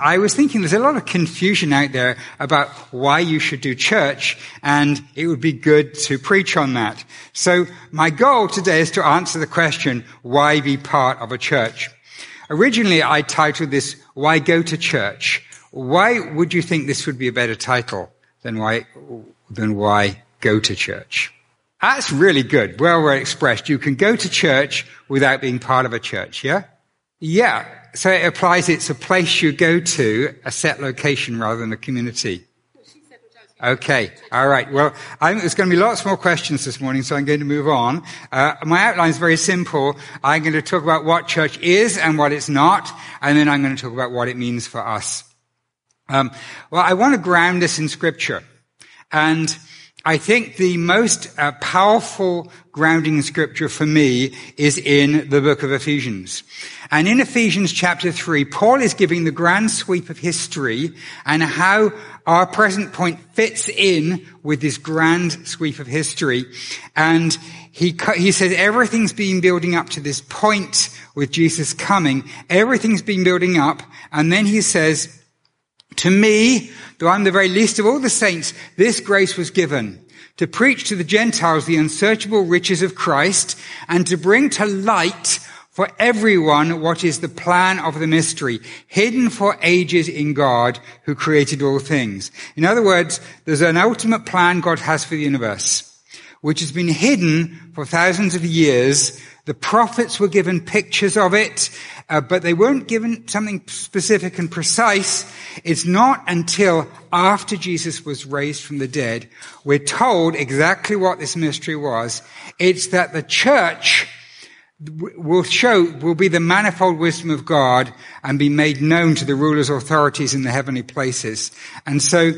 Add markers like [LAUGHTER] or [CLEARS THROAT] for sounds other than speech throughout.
I was thinking there's a lot of confusion out there about why you should do church, and it would be good to preach on that. So my goal today is to answer the question, why be part of a church? Originally, I titled this, Why Go to Church? Why would you think this would be a better title than why, than why go to church? That's really good. Well, well expressed. You can go to church without being part of a church, yeah? Yeah. So it applies, it's a place you go to, a set location rather than a community. Okay. All right. Well, I'm, there's going to be lots more questions this morning, so I'm going to move on. Uh, my outline is very simple. I'm going to talk about what church is and what it's not, and then I'm going to talk about what it means for us. Um, well, I want to ground this in scripture. And I think the most uh, powerful grounding scripture for me is in the book of Ephesians. And in Ephesians chapter 3, Paul is giving the grand sweep of history and how our present point fits in with this grand sweep of history. And he, he says everything's been building up to this point with Jesus coming. Everything's been building up. And then he says, to me, though I'm the very least of all the saints, this grace was given to preach to the Gentiles the unsearchable riches of Christ and to bring to light for everyone what is the plan of the mystery, hidden for ages in God who created all things. In other words, there's an ultimate plan God has for the universe, which has been hidden for thousands of years. The prophets were given pictures of it uh, but they weren't given something specific and precise. It's not until after Jesus was raised from the dead, we're told exactly what this mystery was. It's that the church will show, will be the manifold wisdom of God and be made known to the rulers, authorities in the heavenly places. And so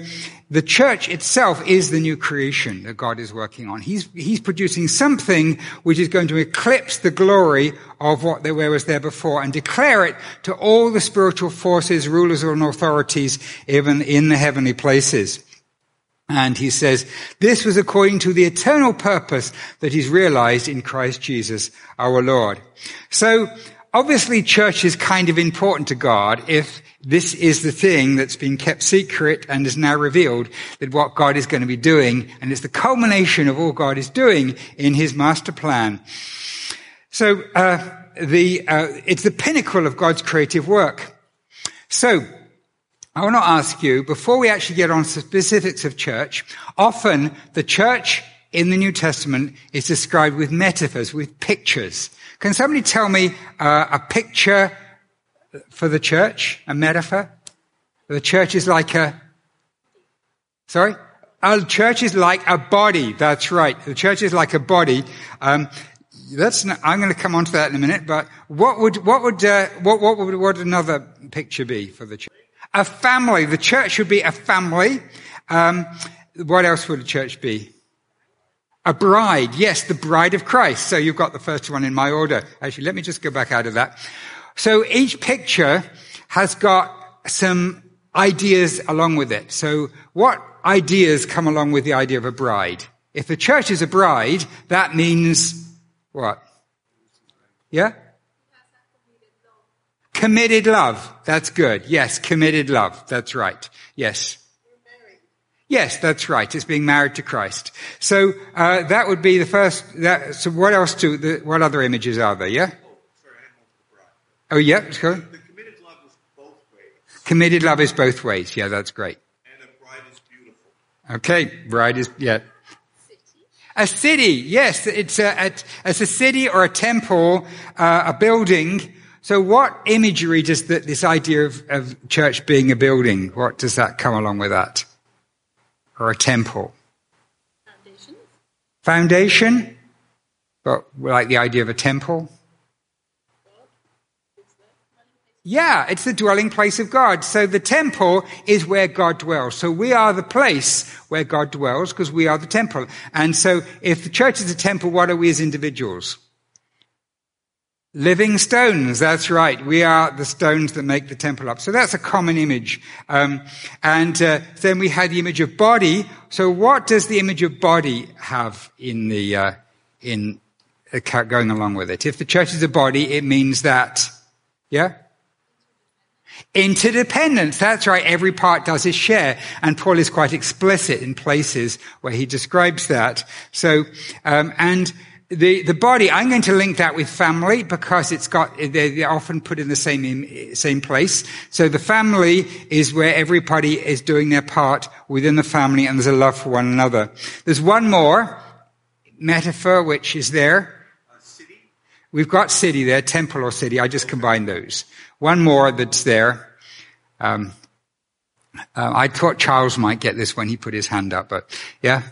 the church itself is the new creation that God is working on. He's, he's producing something which is going to eclipse the glory of what there was there before and declare it to all the spiritual forces, rulers and authorities, even in the heavenly places. And he says, this was according to the eternal purpose that he's realized in Christ Jesus, our Lord. So, obviously church is kind of important to God if this is the thing that's been kept secret and is now revealed that what God is going to be doing, and it's the culmination of all God is doing in His master plan. So uh, the uh, it's the pinnacle of God's creative work. So I want to ask you before we actually get on to specifics of church. Often the church in the New Testament is described with metaphors, with pictures. Can somebody tell me uh, a picture for the church, a metaphor. The church is like a, sorry? A church is like a body. That's right. The church is like a body. Um, that's not, I'm going to come on to that in a minute, but what would, what would, uh, what, what would, what would another picture be for the church? A family. The church should be a family. Um, what else would a church be? A bride. Yes, the bride of Christ. So you've got the first one in my order. Actually, let me just go back out of that. So each picture has got some ideas along with it. So what ideas come along with the idea of a bride? If the church is a bride, that means what? Yeah? Committed love. That's good. Yes, committed love. That's right. Yes. Yes, that's right. It's being married to Christ. So uh, that would be the first. That, so what else? Do the, what other images are there? Yeah. Oh, yeah, sure. The committed love is both ways. Committed love is both ways. Yeah, that's great. And a bride is beautiful. Okay, bride is, yeah. A city, yes, it's a, a, it's a city or a temple, uh, a building. So what imagery does the, this idea of, of church being a building, what does that come along with that? Or a temple? Foundation. Foundation? But like the idea of a temple? Yeah, it's the dwelling place of God. So the temple is where God dwells. So we are the place where God dwells because we are the temple. And so if the church is a temple, what are we as individuals? Living stones, that's right. We are the stones that make the temple up. So that's a common image. Um, and uh, then we had the image of body. So what does the image of body have in the uh, in uh, going along with it? If the church is a body, it means that, yeah, Interdependence. That's right. Every part does its share. And Paul is quite explicit in places where he describes that. So, um, and the, the body, I'm going to link that with family because it's got, they're often put in the same, same place. So the family is where everybody is doing their part within the family and there's a love for one another. There's one more metaphor which is there. We've got city there, temple or city. I just combined those. One more that's there. Um, uh, I thought Charles might get this when he put his hand up, but yeah.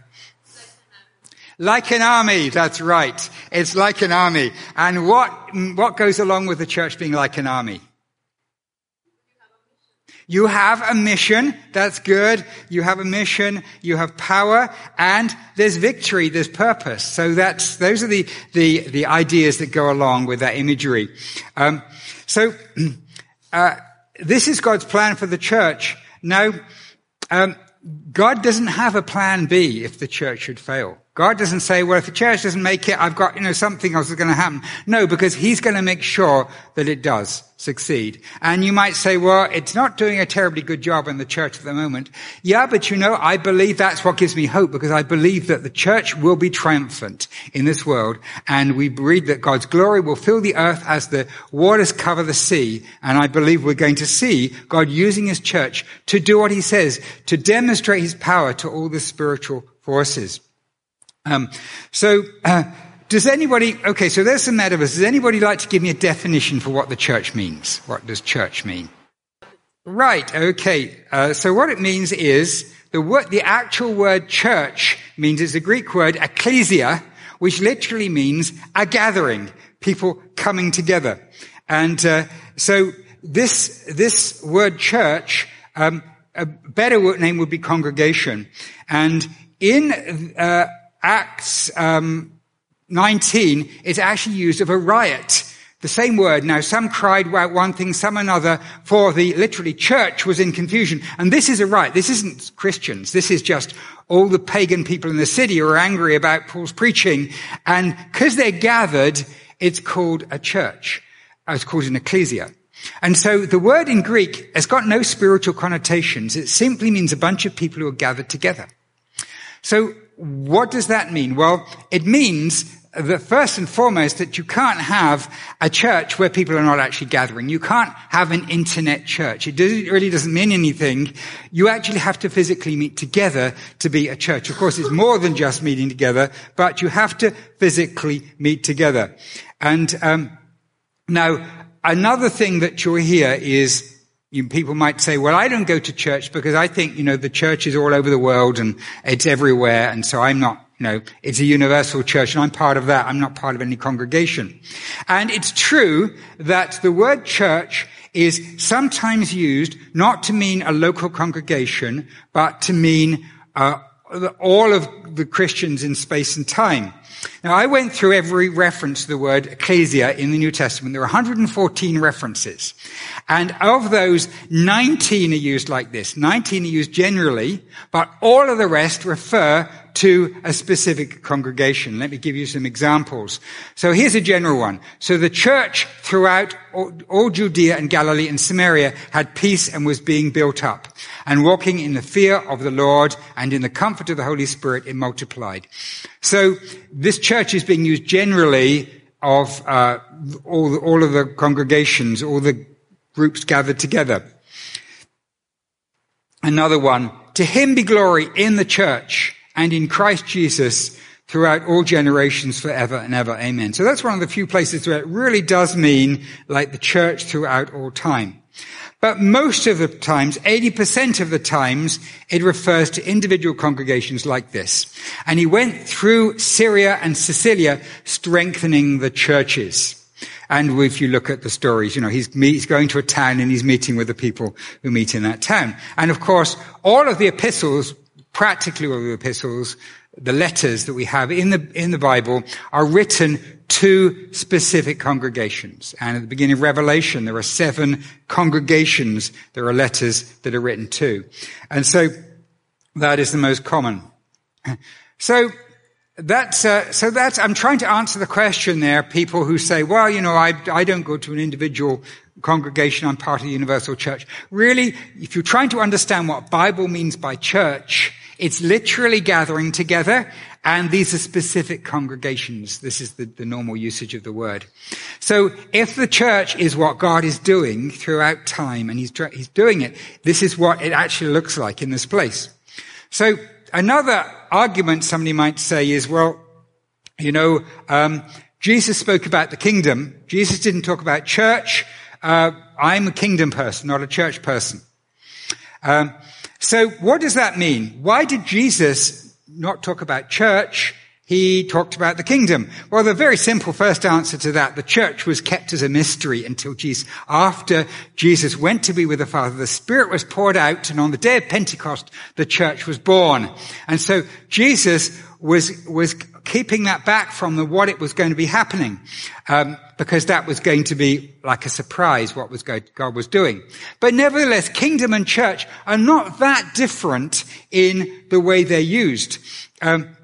Like an army, that's right. It's like an army. And what, what goes along with the church being like an army? You have a mission. That's good. You have a mission. You have power and there's victory. There's purpose. So that's, those are the, the, the ideas that go along with that imagery. Um, so, [CLEARS THROAT] uh, this is God's plan for the church. Now, um, God doesn't have a plan B if the church should fail. God doesn't say, well, if the church doesn't make it, I've got, you know, something else is going to happen. No, because he's going to make sure that it does succeed. And you might say, well, it's not doing a terribly good job in the church at the moment. Yeah, but you know, I believe that's what gives me hope because I believe that the church will be triumphant in this world. And we read that God's glory will fill the earth as the waters cover the sea. And I believe we're going to see God using his church to do what he says, to demonstrate his power to all the spiritual forces. Um, so, uh, does anybody, okay, so there's some metaphors. Does anybody like to give me a definition for what the church means? What does church mean? Right, okay. Uh, so what it means is the word, the actual word church means it's a Greek word, ecclesia, which literally means a gathering, people coming together. And uh, so this this word church, um, a better name would be congregation. And in uh, Acts um, 19, is actually used of a riot. The same word. Now, some cried out one thing, some another, for the literally church was in confusion. And this is a riot. This isn't Christians. This is just all the pagan people in the city who are angry about Paul's preaching. And because they're gathered, it's called a church. It's called an ecclesia. And so the word in Greek has got no spiritual connotations. It simply means a bunch of people who are gathered together. So what does that mean? Well, it means that first and foremost that you can't have a church where people are not actually gathering. You can't have an internet church. It, does, it, really doesn't mean anything. You actually have to physically meet together to be a church. Of course, it's more than just meeting together, but you have to physically meet together. And um, now, another thing that you'll hear is you, people might say, well, I don't go to church because I think, you know, the church is all over the world and it's everywhere. And so I'm not, you know, it's a universal church and I'm part of that. I'm not part of any congregation. And it's true that the word church is sometimes used not to mean a local congregation, but to mean uh, all of the Christians in space and time. Now, I went through every reference to the word ecclesia in the New Testament. There are 114 references. And of those, 19 are used like this. 19 are used generally, but all of the rest refer to a specific congregation. Let me give you some examples. So here's a general one. So the church throughout all, Judea and Galilee and Samaria had peace and was being built up. And walking in the fear of the Lord and in the comfort of the Holy Spirit, it multiplied. So this church is being used generally of uh, all, all of the congregations, all the groups gathered together. Another one, to him be glory in the church and in Christ Jesus throughout all generations forever and ever. Amen. So that's one of the few places where it really does mean like the church throughout all time. But most of the times, 80% of the times, it refers to individual congregations like this. And he went through Syria and Cilicia strengthening the churches. And if you look at the stories, you know, he's, he's going to a town and he's meeting with the people who meet in that town. And of course, all of the epistles practically all the epistles, the letters that we have in the, in the Bible are written to specific congregations. And at the beginning of Revelation, there are seven congregations there are letters that are written to. And so that is the most common. So that's, uh, so that's, I'm trying to answer the question there, people who say, well, you know, I, I don't go to an individual congregation. I'm part of the universal church. Really, if you're trying to understand what Bible means by church, it's literally gathering together and these are specific congregations. This is the, the normal usage of the word. So if the church is what God is doing throughout time and he's, he's doing it, this is what it actually looks like in this place. So another argument somebody might say is, well, you know, um, Jesus spoke about the kingdom. Jesus didn't talk about church. Uh, I'm a kingdom person, not a church person. Um, so what does that mean? Why did Jesus not talk about church. He talked about the kingdom. Well, the very simple first answer to that, the church was kept as a mystery until Jesus, after Jesus went to be with the Father, the Spirit was poured out, and on the day of Pentecost, the church was born. And so Jesus was, was keeping that back from the, what it was going to be happening, um, because that was going to be like a surprise what was God was doing. But nevertheless, kingdom and church are not that different in the way they're used. Um,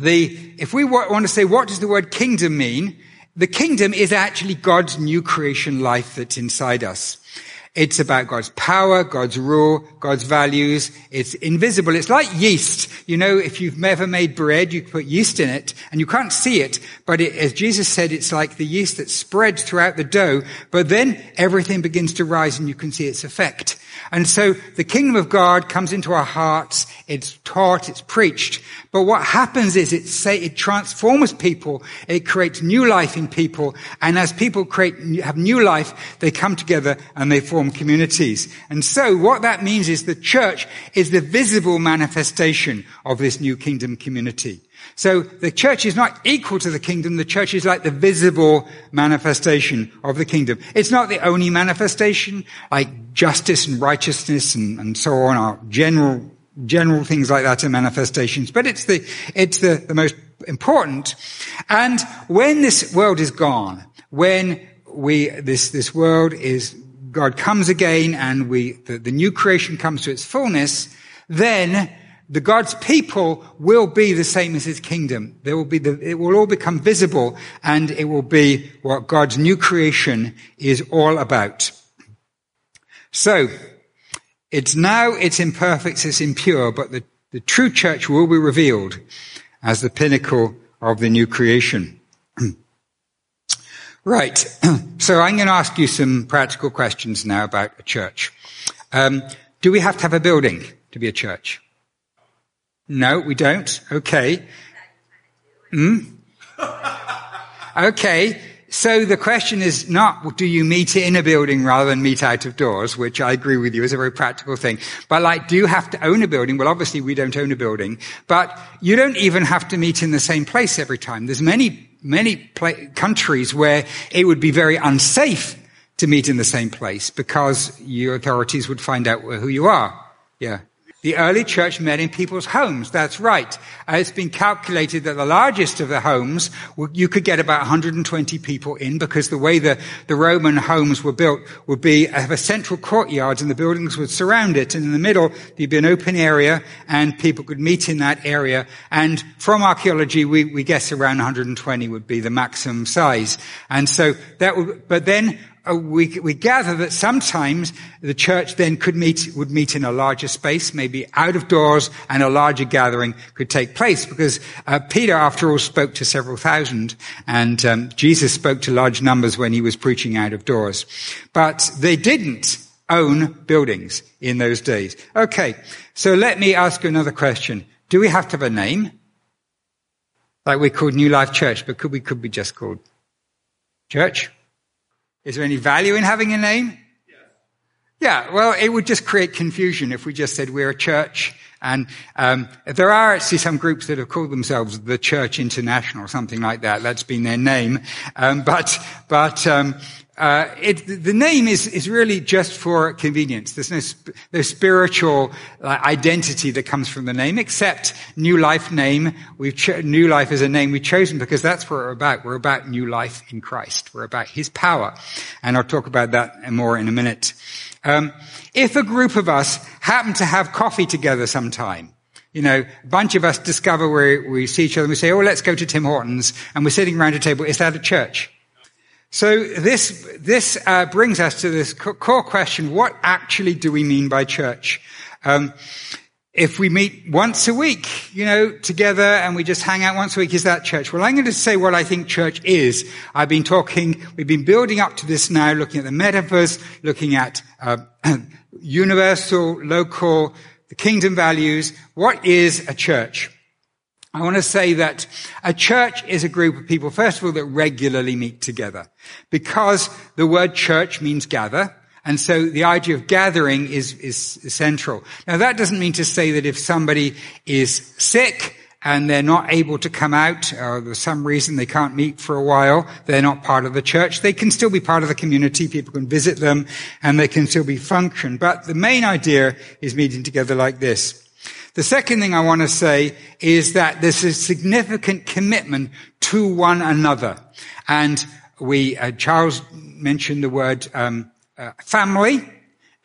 the if we want to say what does the word kingdom mean, the kingdom is actually God's new creation life that's inside us. It's about God's power, God's rule, God's values. It's invisible. It's like yeast. You know, if you've ever made bread, you put yeast in it and you can't see it. But it, as Jesus said, it's like the yeast that spreads throughout the dough. But then everything begins to rise and you can see its effect. And so the kingdom of God comes into our hearts. It's taught, it's preached. But what happens is it say, it transforms people. It creates new life in people. And as people create, have new life, they come together and they form communities. And so what that means is the church is the visible manifestation of this new kingdom community. So the church is not equal to the kingdom. The church is like the visible manifestation of the kingdom. It's not the only manifestation, like justice and righteousness and, and so on are general, general things like that are manifestations, but it's the, it's the, the most important. And when this world is gone, when we, this, this world is, God comes again and we, the, the new creation comes to its fullness, then the God's people will be the same as his kingdom. There will be the, it will all become visible and it will be what God's new creation is all about. So, it's now, it's imperfect, it's impure, but the, the true church will be revealed as the pinnacle of the new creation. [CLEARS THROAT] right. [CLEARS THROAT] so I'm going to ask you some practical questions now about a church. Um, do we have to have a building to be a church? No, we don't. Okay. Hmm? Okay. So the question is not, do you meet in a building rather than meet out of doors, which I agree with you is a very practical thing. But like, do you have to own a building? Well, obviously we don't own a building, but you don't even have to meet in the same place every time. There's many, many pla- countries where it would be very unsafe to meet in the same place because your authorities would find out who you are. Yeah. The early church met in people's homes. That's right. Uh, it's been calculated that the largest of the homes, you could get about 120 people in because the way the, the Roman homes were built would be have a central courtyard and the buildings would surround it. And in the middle, there'd be an open area and people could meet in that area. And from archaeology, we, we guess around 120 would be the maximum size. And so that would, but then uh, we, we gather that sometimes the church then could meet, would meet in a larger space, maybe out of doors, and a larger gathering could take place because uh, Peter, after all, spoke to several thousand, and um, Jesus spoke to large numbers when he was preaching out of doors. But they didn't own buildings in those days. Okay, so let me ask you another question. Do we have to have a name? Like we're called New Life Church, but could we could be just called church? Is there any value in having a name? Yeah, well, it would just create confusion if we just said we're a church. And um, there are actually some groups that have called themselves the Church International, something like that. That's been their name. Um, but but um, uh, it, the name is, is really just for convenience. There's no, sp- no spiritual uh, identity that comes from the name, except New Life name. We've cho- New Life is a name we've chosen because that's what we're about. We're about new life in Christ. We're about His power, and I'll talk about that more in a minute. Um, if a group of us happen to have coffee together sometime, you know, a bunch of us discover where we see each other and we say, "Oh, let's go to Tim Hortons," and we're sitting around a table. Is that a church? So this, this uh, brings us to this core question, what actually do we mean by church? Um, if we meet once a week, you know, together and we just hang out once a week, is that church? Well, I'm going to say what I think church is. I've been talking, we've been building up to this now, looking at the metaphors, looking at uh, [CLEARS THROAT] universal, local, the kingdom values. What is a church? I want to say that a church is a group of people, first of all, that regularly meet together. Because the word church means gather, and so the idea of gathering is, is central. Now that doesn't mean to say that if somebody is sick and they're not able to come out, or there's some reason they can't meet for a while, they're not part of the church. They can still be part of the community. People can visit them and they can still be function. But the main idea is meeting together like this. The second thing I want to say is that there's a significant commitment to one another. And we, uh, Charles mentioned the word um, uh, family,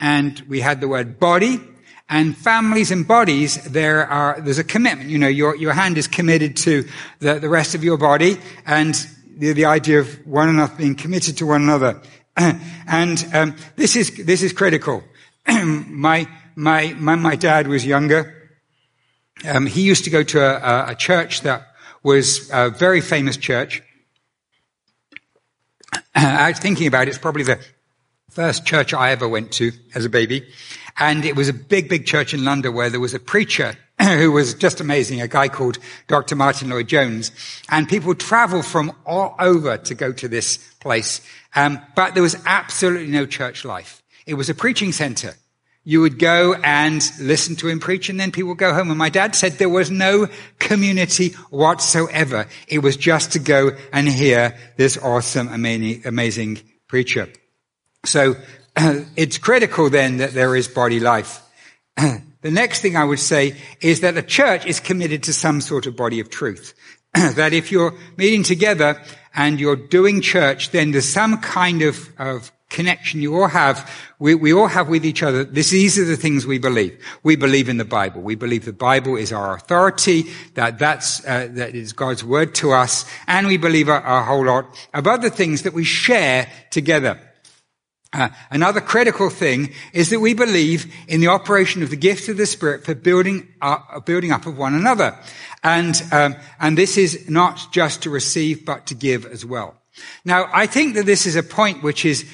and we had the word body. And families and bodies, there are, there's a commitment. You know, your, your hand is committed to the, the rest of your body, and the, the idea of one another being committed to one another. [CLEARS THROAT] and um, this is this is critical. [CLEARS THROAT] my, my my my dad was younger um, he used to go to a, a, church that was a very famous church. I was thinking about it, it's probably the first church I ever went to as a baby. And it was a big, big church in London where there was a preacher [CLEARS THROAT] who was just amazing, a guy called Dr. Martyn Lloyd-Jones. And people travel from all over to go to this place. Um, but there was absolutely no church life. It was a preaching center you would go and listen to him preach and then people would go home. And my dad said there was no community whatsoever. It was just to go and hear this awesome, amazing, preacher. So [CLEARS THROAT] it's critical then that there is body life. [CLEARS THROAT] the next thing I would say is that a church is committed to some sort of body of truth. [CLEARS THROAT] that if you're meeting together and you're doing church, then there's some kind of, of connection you all have, we, we all have with each other. This, these are the things we believe. We believe in the Bible. We believe the Bible is our authority, that that's, uh, that is God's word to us, and we believe a, a whole lot of other things that we share together. Uh, another critical thing is that we believe in the operation of the gift of the Spirit for building up, building up of one another, and um, and this is not just to receive but to give as well. Now, I think that this is a point which is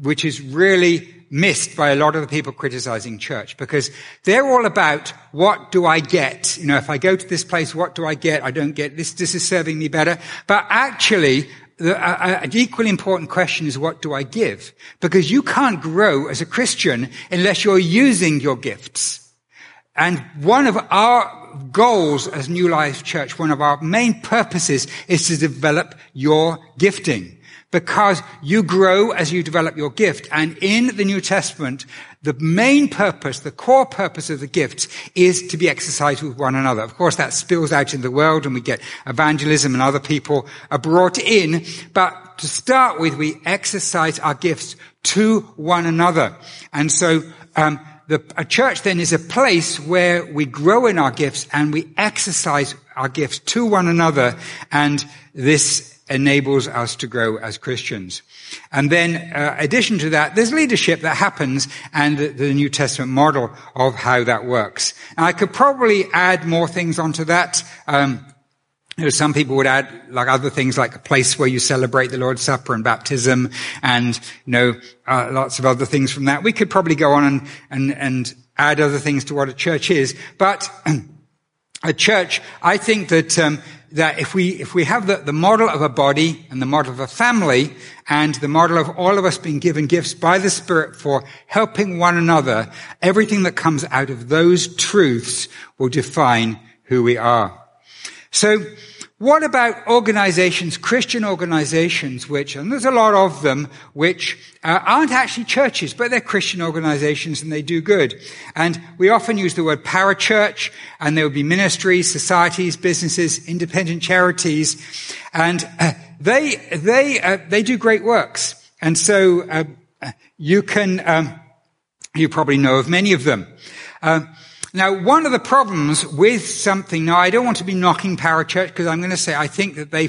which is really missed by a lot of the people criticizing church because they're all about what do I get? You know, if I go to this place, what do I get? I don't get this. This is serving me better. But actually, the, uh, an equally important question is what do I give? Because you can't grow as a Christian unless you're using your gifts. And one of our goals as New Life Church, one of our main purposes is to develop your gifting because you grow as you develop your gift. And in the New Testament, the main purpose, the core purpose of the gifts is to be exercised with one another. Of course, that spills out in the world and we get evangelism and other people are brought in. But to start with, we exercise our gifts to one another. And so, um, the, a church then is a place where we grow in our gifts and we exercise our gifts to one another. And this enables us to grow as Christians. And then, uh, addition to that, there's leadership that happens and the, the New Testament model of how that works. And I could probably add more things onto that. Um, you know, some people would add like other things like a place where you celebrate the Lord's Supper and baptism and, you know, uh, lots of other things from that. We could probably go on and, and, and add other things to what a church is. But [CLEARS THROAT] a church, I think that, um, that if we, if we have the, the model of a body and the model of a family and the model of all of us being given gifts by the Spirit for helping one another, everything that comes out of those truths will define who we are. So what about organizations, Christian organizations, which, and there's a lot of them, which uh, aren't actually churches, but they're Christian organizations and they do good. And we often use the word parachurch, and there would be ministries, societies, businesses, independent charities, and uh, they they uh, they do great works. And so uh, you can um, you probably know of many of them. Uh, now, one of the problems with something, now I don't want to be knocking parachurch because I'm going to say I think that they,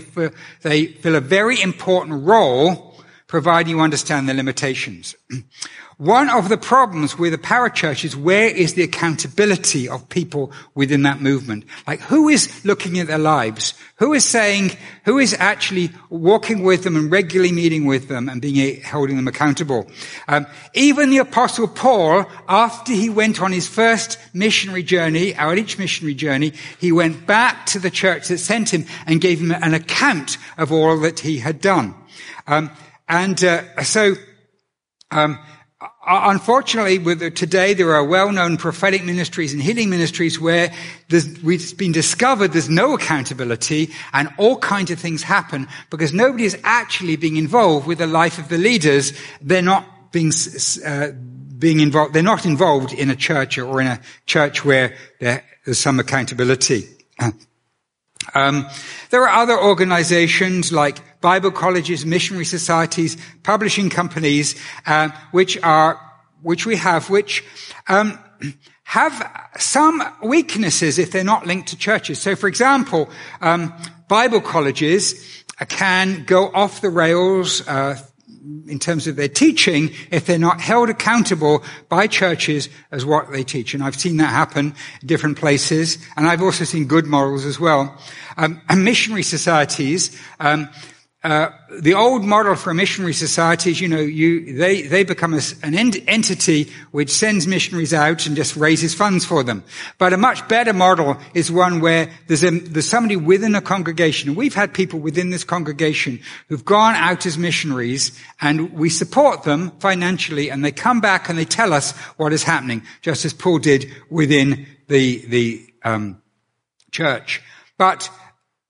they fill a very important role, providing you understand the limitations. [CLEARS THROAT] One of the problems with a parachurch is where is the accountability of people within that movement? Like who is looking at their lives? Who is saying, who is actually walking with them and regularly meeting with them and being holding them accountable? Um, even the apostle Paul, after he went on his first missionary journey, outreach missionary journey, he went back to the church that sent him and gave him an account of all that he had done. Um, and uh, so, um, unfortunately, with today there are well-known prophetic ministries and healing ministries where it's been discovered there's no accountability and all kinds of things happen because nobody is actually being involved with the life of the leaders. They're not being uh, being involved. They're not involved in a church or in a church where there's some accountability. [CLEARS THROAT] Um, there are other organizations like Bible colleges, missionary societies, publishing companies, uh, which are which we have, which um, have some weaknesses if they're not linked to churches. So, for example, um, Bible colleges can go off the rails. Uh, in terms of their teaching if they're not held accountable by churches as what they teach. And I've seen that happen in different places. And I've also seen good morals as well. Um, and missionary societies, um, uh, the old model for missionary societies, you know, you, they, they become a, an ent- entity which sends missionaries out and just raises funds for them. But a much better model is one where there's, a, there's somebody within a congregation. We've had people within this congregation who've gone out as missionaries and we support them financially and they come back and they tell us what is happening, just as Paul did within the, the, um, church. But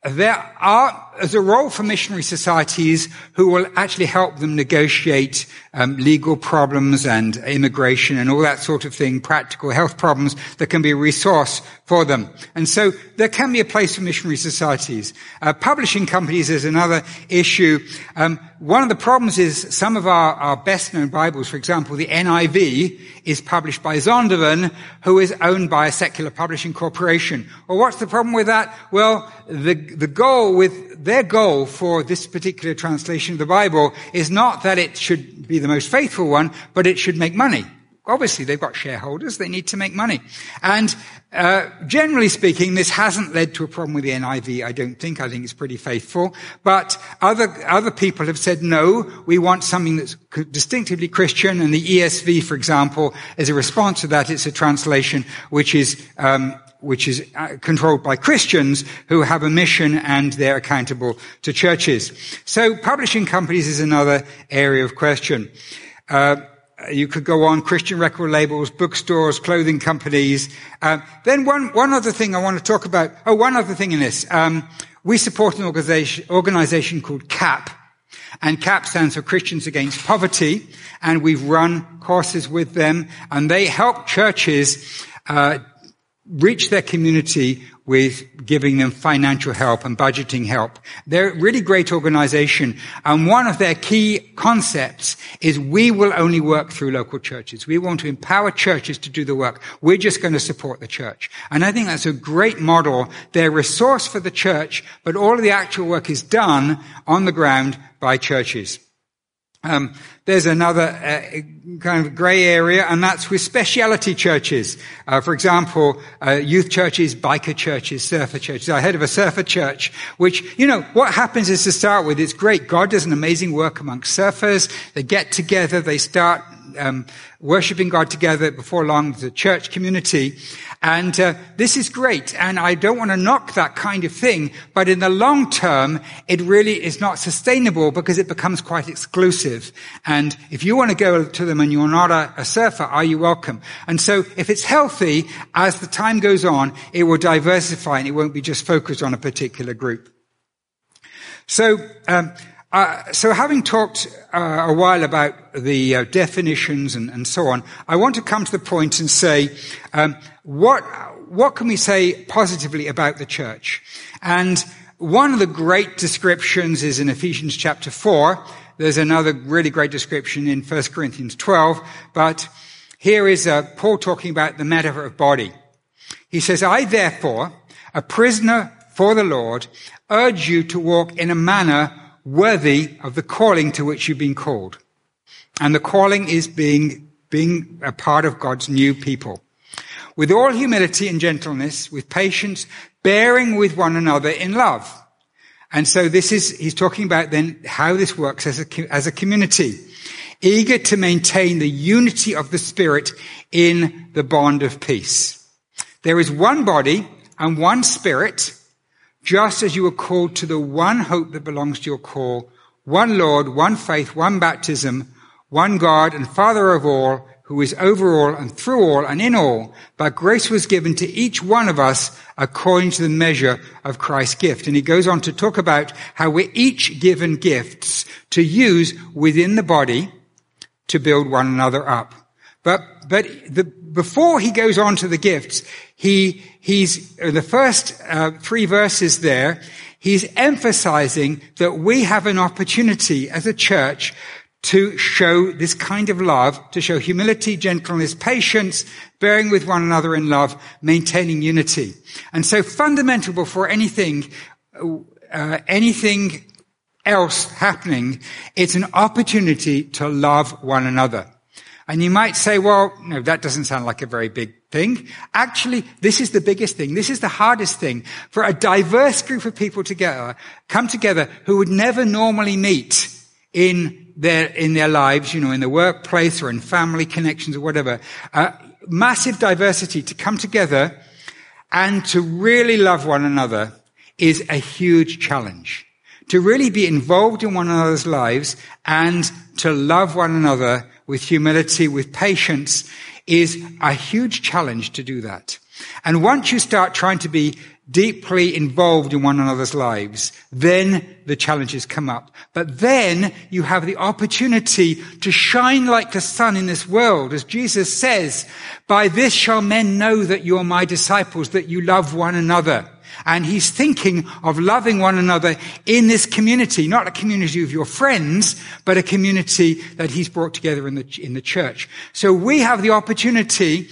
there are, there's a role for missionary societies who will actually help them negotiate um, legal problems and immigration and all that sort of thing, practical health problems that can be a resource for them. And so there can be a place for missionary societies. Uh, publishing companies is another issue. Um, one of the problems is some of our, our best known Bibles, for example, the NIV, is published by Zondervan, who is owned by a secular publishing corporation. Well, what's the problem with that? Well, the, the goal with, their goal for this particular translation of the Bible is not that it should be the most faithful one, but it should make money. Obviously, they've got shareholders. They need to make money. And uh, generally speaking, this hasn't led to a problem with the NIV. I don't think. I think it's pretty faithful. But other other people have said no. We want something that's distinctively Christian. And the ESV, for example, is a response to that. It's a translation which is um, which is uh, controlled by Christians who have a mission and they're accountable to churches. So publishing companies is another area of question. Uh, you could go on Christian record labels, bookstores, clothing companies. Uh, then one one other thing I want to talk about. Oh, one other thing in this. Um, we support an organization, organization called CAP, and CAP stands for Christians Against Poverty, and we've run courses with them, and they help churches uh, reach their community with giving them financial help and budgeting help. They're a really great organization. And one of their key concepts is we will only work through local churches. We want to empower churches to do the work. We're just going to support the church. And I think that's a great model. They're a resource for the church, but all of the actual work is done on the ground by churches. Um, there's another uh, kind of grey area, and that's with speciality churches. Uh, for example, uh, youth churches, biker churches, surfer churches. I heard of a surfer church, which you know what happens is to start with, it's great. God does an amazing work amongst surfers. They get together, they start um, worshiping God together before long, the church community. And uh, this is great. And I don't want to knock that kind of thing, but in the long term, it really is not sustainable because it becomes quite exclusive. And if you want to go to them and you're not a, a surfer, are you welcome? And so if it's healthy, as the time goes on, it will diversify and it won't be just focused on a particular group. So, um, uh, so having talked uh, a while about the uh, definitions and, and, so on, I want to come to the point and say, um, what, what can we say positively about the church? And one of the great descriptions is in Ephesians chapter 4. There's another really great description in 1 Corinthians 12, but here is uh, Paul talking about the matter of body. He says, I therefore, a prisoner for the Lord, urge you to walk in a manner worthy of the calling to which you've been called. And the calling is being, being a part of God's new people. With all humility and gentleness, with patience, bearing with one another in love. And so this is, he's talking about then how this works as a, as a community. Eager to maintain the unity of the Spirit in the bond of peace. There is one body and one Spirit, just as you were called to the one hope that belongs to your call, one Lord, one faith, one baptism, one God and Father of all, who is over all and through all and in all, but grace was given to each one of us according to the measure of Christ's gift. And he goes on to talk about how we're each given gifts to use within the body to build one another up. But, but the, before he goes on to the gifts, he, he's, the first uh, three verses there, he's emphasizing that we have an opportunity as a church to show this kind of love, to show humility, gentleness, patience, bearing with one another in love, maintaining unity. And so fundamental before anything, uh, anything else happening, it's an opportunity to love one another. And you might say, well, no, that doesn't sound like a very big thing. Actually, this is the biggest thing. This is the hardest thing for a diverse group of people together, come together who would never normally meet in their, in their lives, you know, in the workplace or in family connections or whatever. Uh, massive diversity to come together and to really love one another is a huge challenge. To really be involved in one another's lives and to love one another with humility, with patience is a huge challenge to do that. And once you start trying to be deeply involved in one another's lives, then the challenges come up. But then you have the opportunity to shine like the sun in this world. As Jesus says, by this shall men know that you are my disciples, that you love one another. And he's thinking of loving one another in this community, not a community of your friends, but a community that he's brought together in the, in the church. So we have the opportunity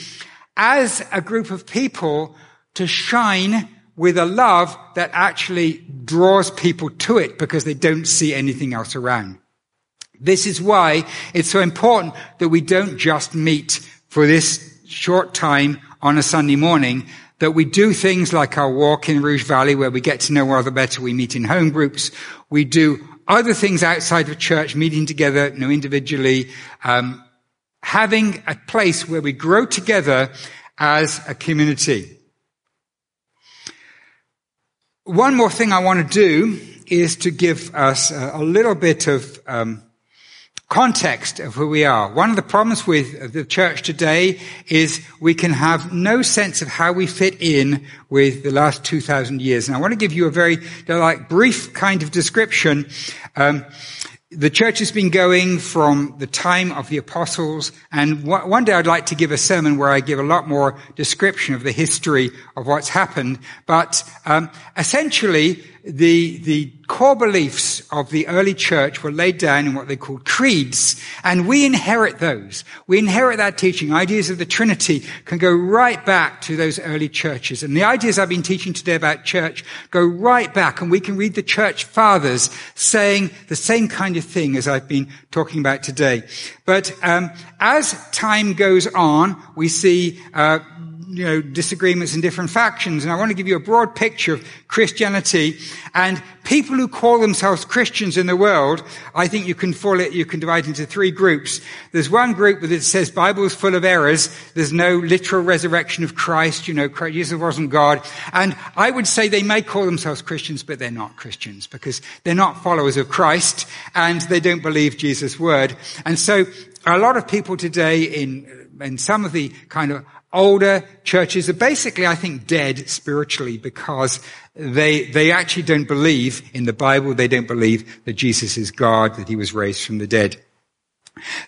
as a group of people to shine with a love that actually draws people to it because they don't see anything else around. This is why it's so important that we don't just meet for this short time on a Sunday morning, that we do things like our walk in Rouge Valley where we get to know one another better. We meet in home groups. We do other things outside of church, meeting together, you know, individually, um, having a place where we grow together as a community. One more thing I want to do is to give us a, a little bit of um, context of who we are. One of the problems with the church today is we can have no sense of how we fit in with the last 2,000 years. And I want to give you a very like brief kind of description. Um, the church has been going from the time of the apostles, and one day I'd like to give a sermon where I give a lot more description of the history of what's happened. But um, essentially, the, the core beliefs of the early church were laid down in what they called creeds, and we inherit those. We inherit that teaching. Ideas of the Trinity can go right back to those early churches. And the ideas I've been teaching today about church go right back, and we can read the church fathers saying the same kind of thing as I've been talking about today. But um, as time goes on, we see uh, you know, disagreements in different factions. And I want to give you a broad picture of Christianity and people who call themselves Christians in the world. I think you can fall it, you can divide into three groups. There's one group that says Bible is full of errors. There's no literal resurrection of Christ. You know, Jesus wasn't God. And I would say they may call themselves Christians, but they're not Christians because they're not followers of Christ and they don't believe Jesus' word. And so a lot of people today in in some of the kind of older churches are basically, I think, dead spiritually because they, they actually don't believe in the Bible. They don't believe that Jesus is God, that he was raised from the dead.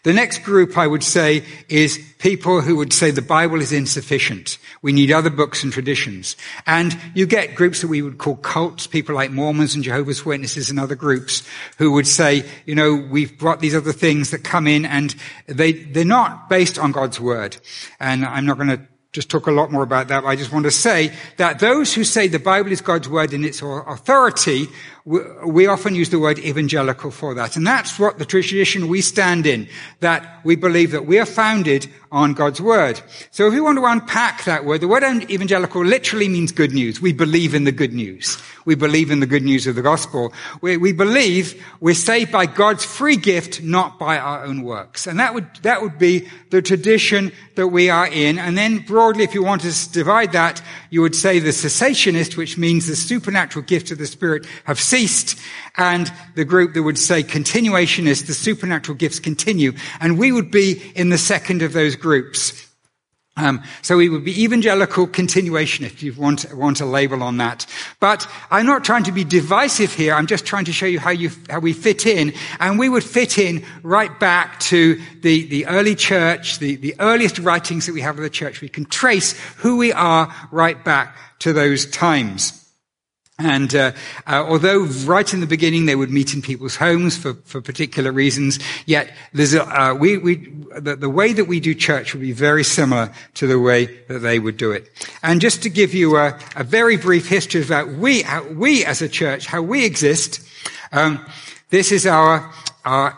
The next group I would say is people who would say the Bible is insufficient. We need other books and traditions. And you get groups that we would call cults, people like Mormons and Jehovah's Witnesses and other groups who would say, you know, we've brought these other things that come in and they, they're not based on God's word. And I'm not going to just talk a lot more about that. I just want to say that those who say the Bible is God's word in its authority we, often use the word evangelical for that. And that's what the tradition we stand in, that we believe that we are founded on God's word. So if we want to unpack that word, the word evangelical literally means good news. We believe in the good news. We believe in the good news of the gospel. We, we believe we're saved by God's free gift, not by our own works. And that would, that would be the tradition that we are in. And then broadly, if you want to divide that, you would say the cessationist, which means the supernatural gifts of the Spirit have ceased. And the group that would say continuationist, the supernatural gifts continue. And we would be in the second of those groups. Um, so we would be evangelical continuation if you want, want a label on that. But I'm not trying to be divisive here. I'm just trying to show you how you, how we fit in. And we would fit in right back to the, the early church, the, the earliest writings that we have of the church. We can trace who we are right back to those times. And uh, uh, although right in the beginning they would meet in people's homes for, for particular reasons, yet there's a, uh, we, we, the, the, way that we do church would be very similar to the way that they would do it. And just to give you a, a very brief history about we, how, we as a church, how we exist, um, this is our, our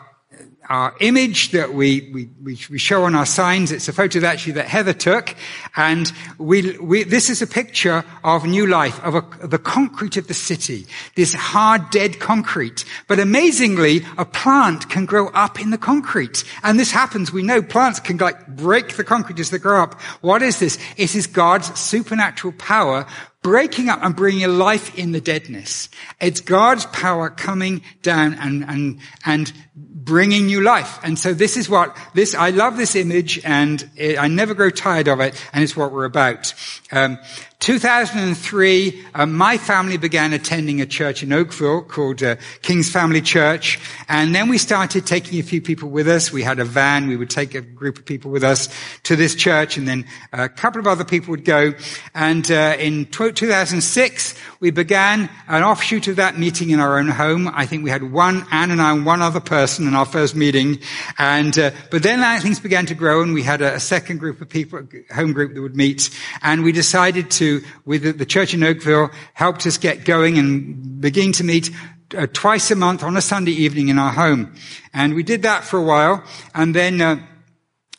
our image that we, we, we, show on our signs. It's a photo that actually that Heather took. And we, we, this is a picture of new life, of, a, of the concrete of the city. This hard, dead concrete. But amazingly, a plant can grow up in the concrete. And this happens. We know plants can like break the concrete as they grow up. What is this? It is God's supernatural power breaking up and bringing life in the deadness. It's God's power coming down and, and, and bringing new life. And so this is what this, I love this image and it, I never grow tired of it and it's what we're about. Um, 2003, uh, my family began attending a church in Oakville called uh, King's Family Church. And then we started taking a few people with us. We had a van. We would take a group of people with us to this church. And then a couple of other people would go. And uh, in 2006, we began an offshoot of that meeting in our own home. I think we had one, Anne and I, and one other person in our first meeting. And, uh, but then things began to grow and we had a, a second group of people, home group that would meet. And we decided to with the church in Oakville, helped us get going and begin to meet uh, twice a month on a Sunday evening in our home. And we did that for a while. And then, uh,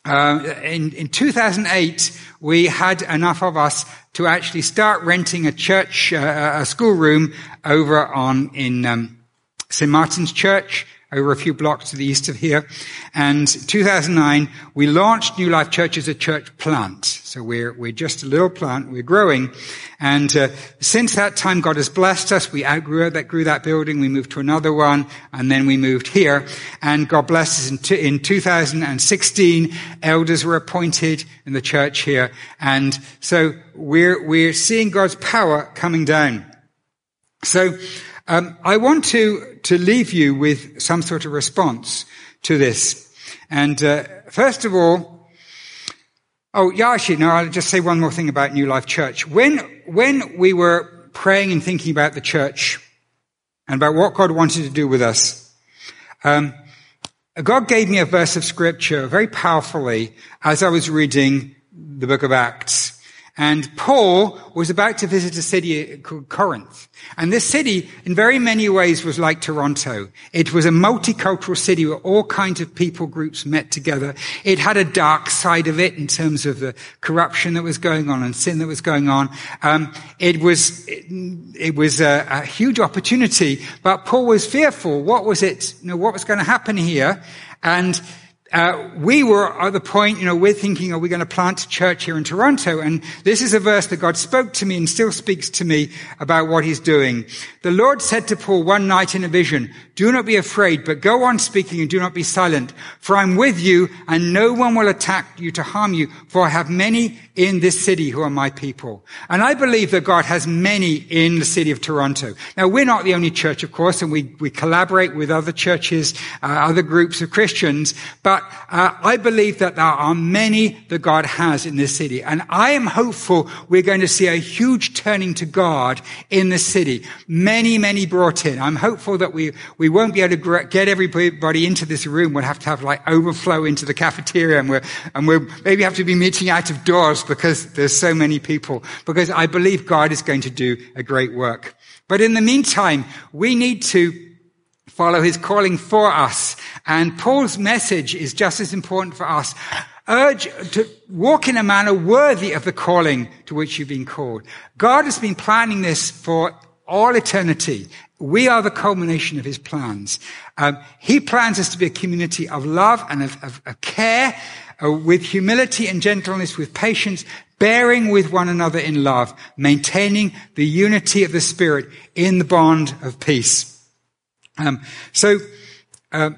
uh, in, in 2008, we had enough of us to actually start renting a church, uh, a schoolroom over on in um, St. Martin's Church over a few blocks to the east of here. And 2009, we launched New Life Church as a church plant. So we're, we're just a little plant. We're growing. And uh, since that time, God has blessed us. We outgrew that, grew that building. We moved to another one. And then we moved here. And God blessed us in, t- in 2016. Elders were appointed in the church here. And so we're, we're seeing God's power coming down. So, um, I want to, to leave you with some sort of response to this. And uh, first of all, oh, yeah, actually, no, I'll just say one more thing about New Life Church. When, when we were praying and thinking about the church and about what God wanted to do with us, um, God gave me a verse of scripture very powerfully as I was reading the book of Acts. And Paul was about to visit a city called Corinth. And this city, in very many ways, was like Toronto. It was a multicultural city where all kinds of people groups met together. It had a dark side of it in terms of the corruption that was going on and sin that was going on. Um, it was it, it was a, a, huge opportunity, but Paul was fearful. What was it? You know, what was going to happen here? And uh, we were at the point, you know, we're thinking, are we going to plant a church here in Toronto? And this is a verse that God spoke to me and still speaks to me about what he's doing. The Lord said to Paul one night in a vision, do not be afraid, but go on speaking and do not be silent, for I'm with you and no one will attack you to harm you, for I have many in this city who are my people. And I believe that God has many in the city of Toronto. Now, we're not the only church, of course, and we, we collaborate with other churches, uh, other groups of Christians, but But uh, I believe that there are many that God has in this city. And I am hopeful we're going to see a huge turning to God in the city. Many, many brought in. I'm hopeful that we, we won't be able to get everybody into this room. We'll have to have like overflow into the cafeteria and we're, and we'll maybe have to be meeting out of doors because there's so many people. Because I believe God is going to do a great work. But in the meantime, we need to follow his calling for us. And Paul's message is just as important for us. Urge to walk in a manner worthy of the calling to which you've been called. God has been planning this for all eternity. We are the culmination of his plans. Um, he plans us to be a community of love and of, of, of care, uh, with humility and gentleness, with patience, bearing with one another in love, maintaining the unity of the Spirit in the bond of peace. Um, so, uh,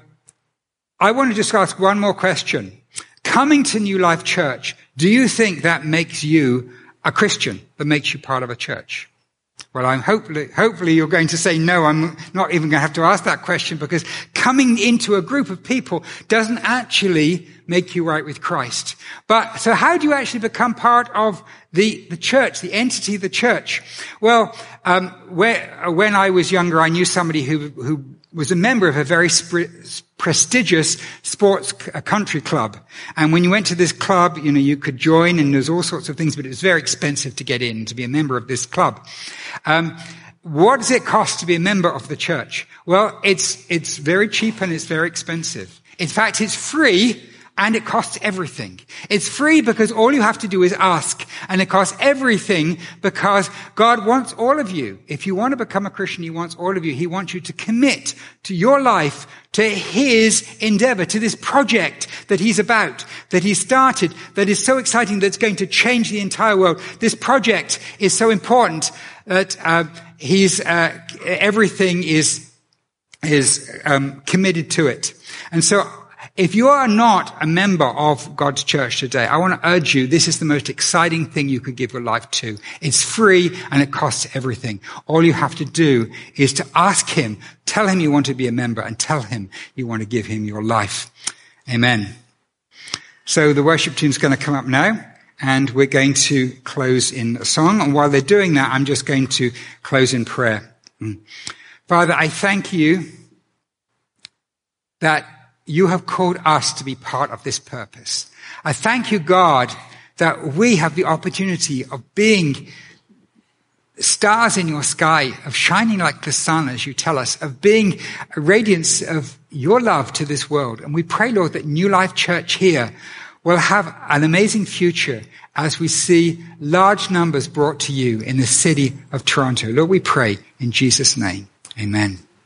I want to just ask one more question. Coming to New Life Church, do you think that makes you a Christian, that makes you part of a church? Well, I'm hopefully, hopefully you're going to say no. I'm not even going to have to ask that question because coming into a group of people doesn't actually make you right with Christ. But so how do you actually become part of the, the church, the entity of the church? Well, um, where, when I was younger, I knew somebody who, who was a member of a very sp- prestigious sports country club. And when you went to this club, you know, you could join and there's all sorts of things, but it was very expensive to get in, to be a member of this club. Um, what does it cost to be a member of the church? Well, it's, it's very cheap and it's very expensive. In fact, it's free and it costs everything. It's free because all you have to do is ask, and it costs everything because God wants all of you. If you want to become a Christian, He wants all of you. He wants you to commit to your life to His endeavor, to this project that He's about, that He started, that is so exciting, that's going to change the entire world. This project is so important that uh, He's uh, everything is is um, committed to it. And so if you are not a member of God's church today, I want to urge you, this is the most exciting thing you could give your life to. It's free and it costs everything. All you have to do is to ask Him, tell Him you want to be a member and tell Him you want to give Him your life. Amen. So the worship team's going to come up now and we're going to close in a song. And while they're doing that, I'm just going to close in prayer. Mm. Father, I thank you that you have called us to be part of this purpose. I thank you, God, that we have the opportunity of being stars in your sky, of shining like the sun, as you tell us, of being a radiance of your love to this world. And we pray, Lord, that New Life Church here will have an amazing future as we see large numbers brought to you in the city of Toronto. Lord, we pray in Jesus' name. Amen.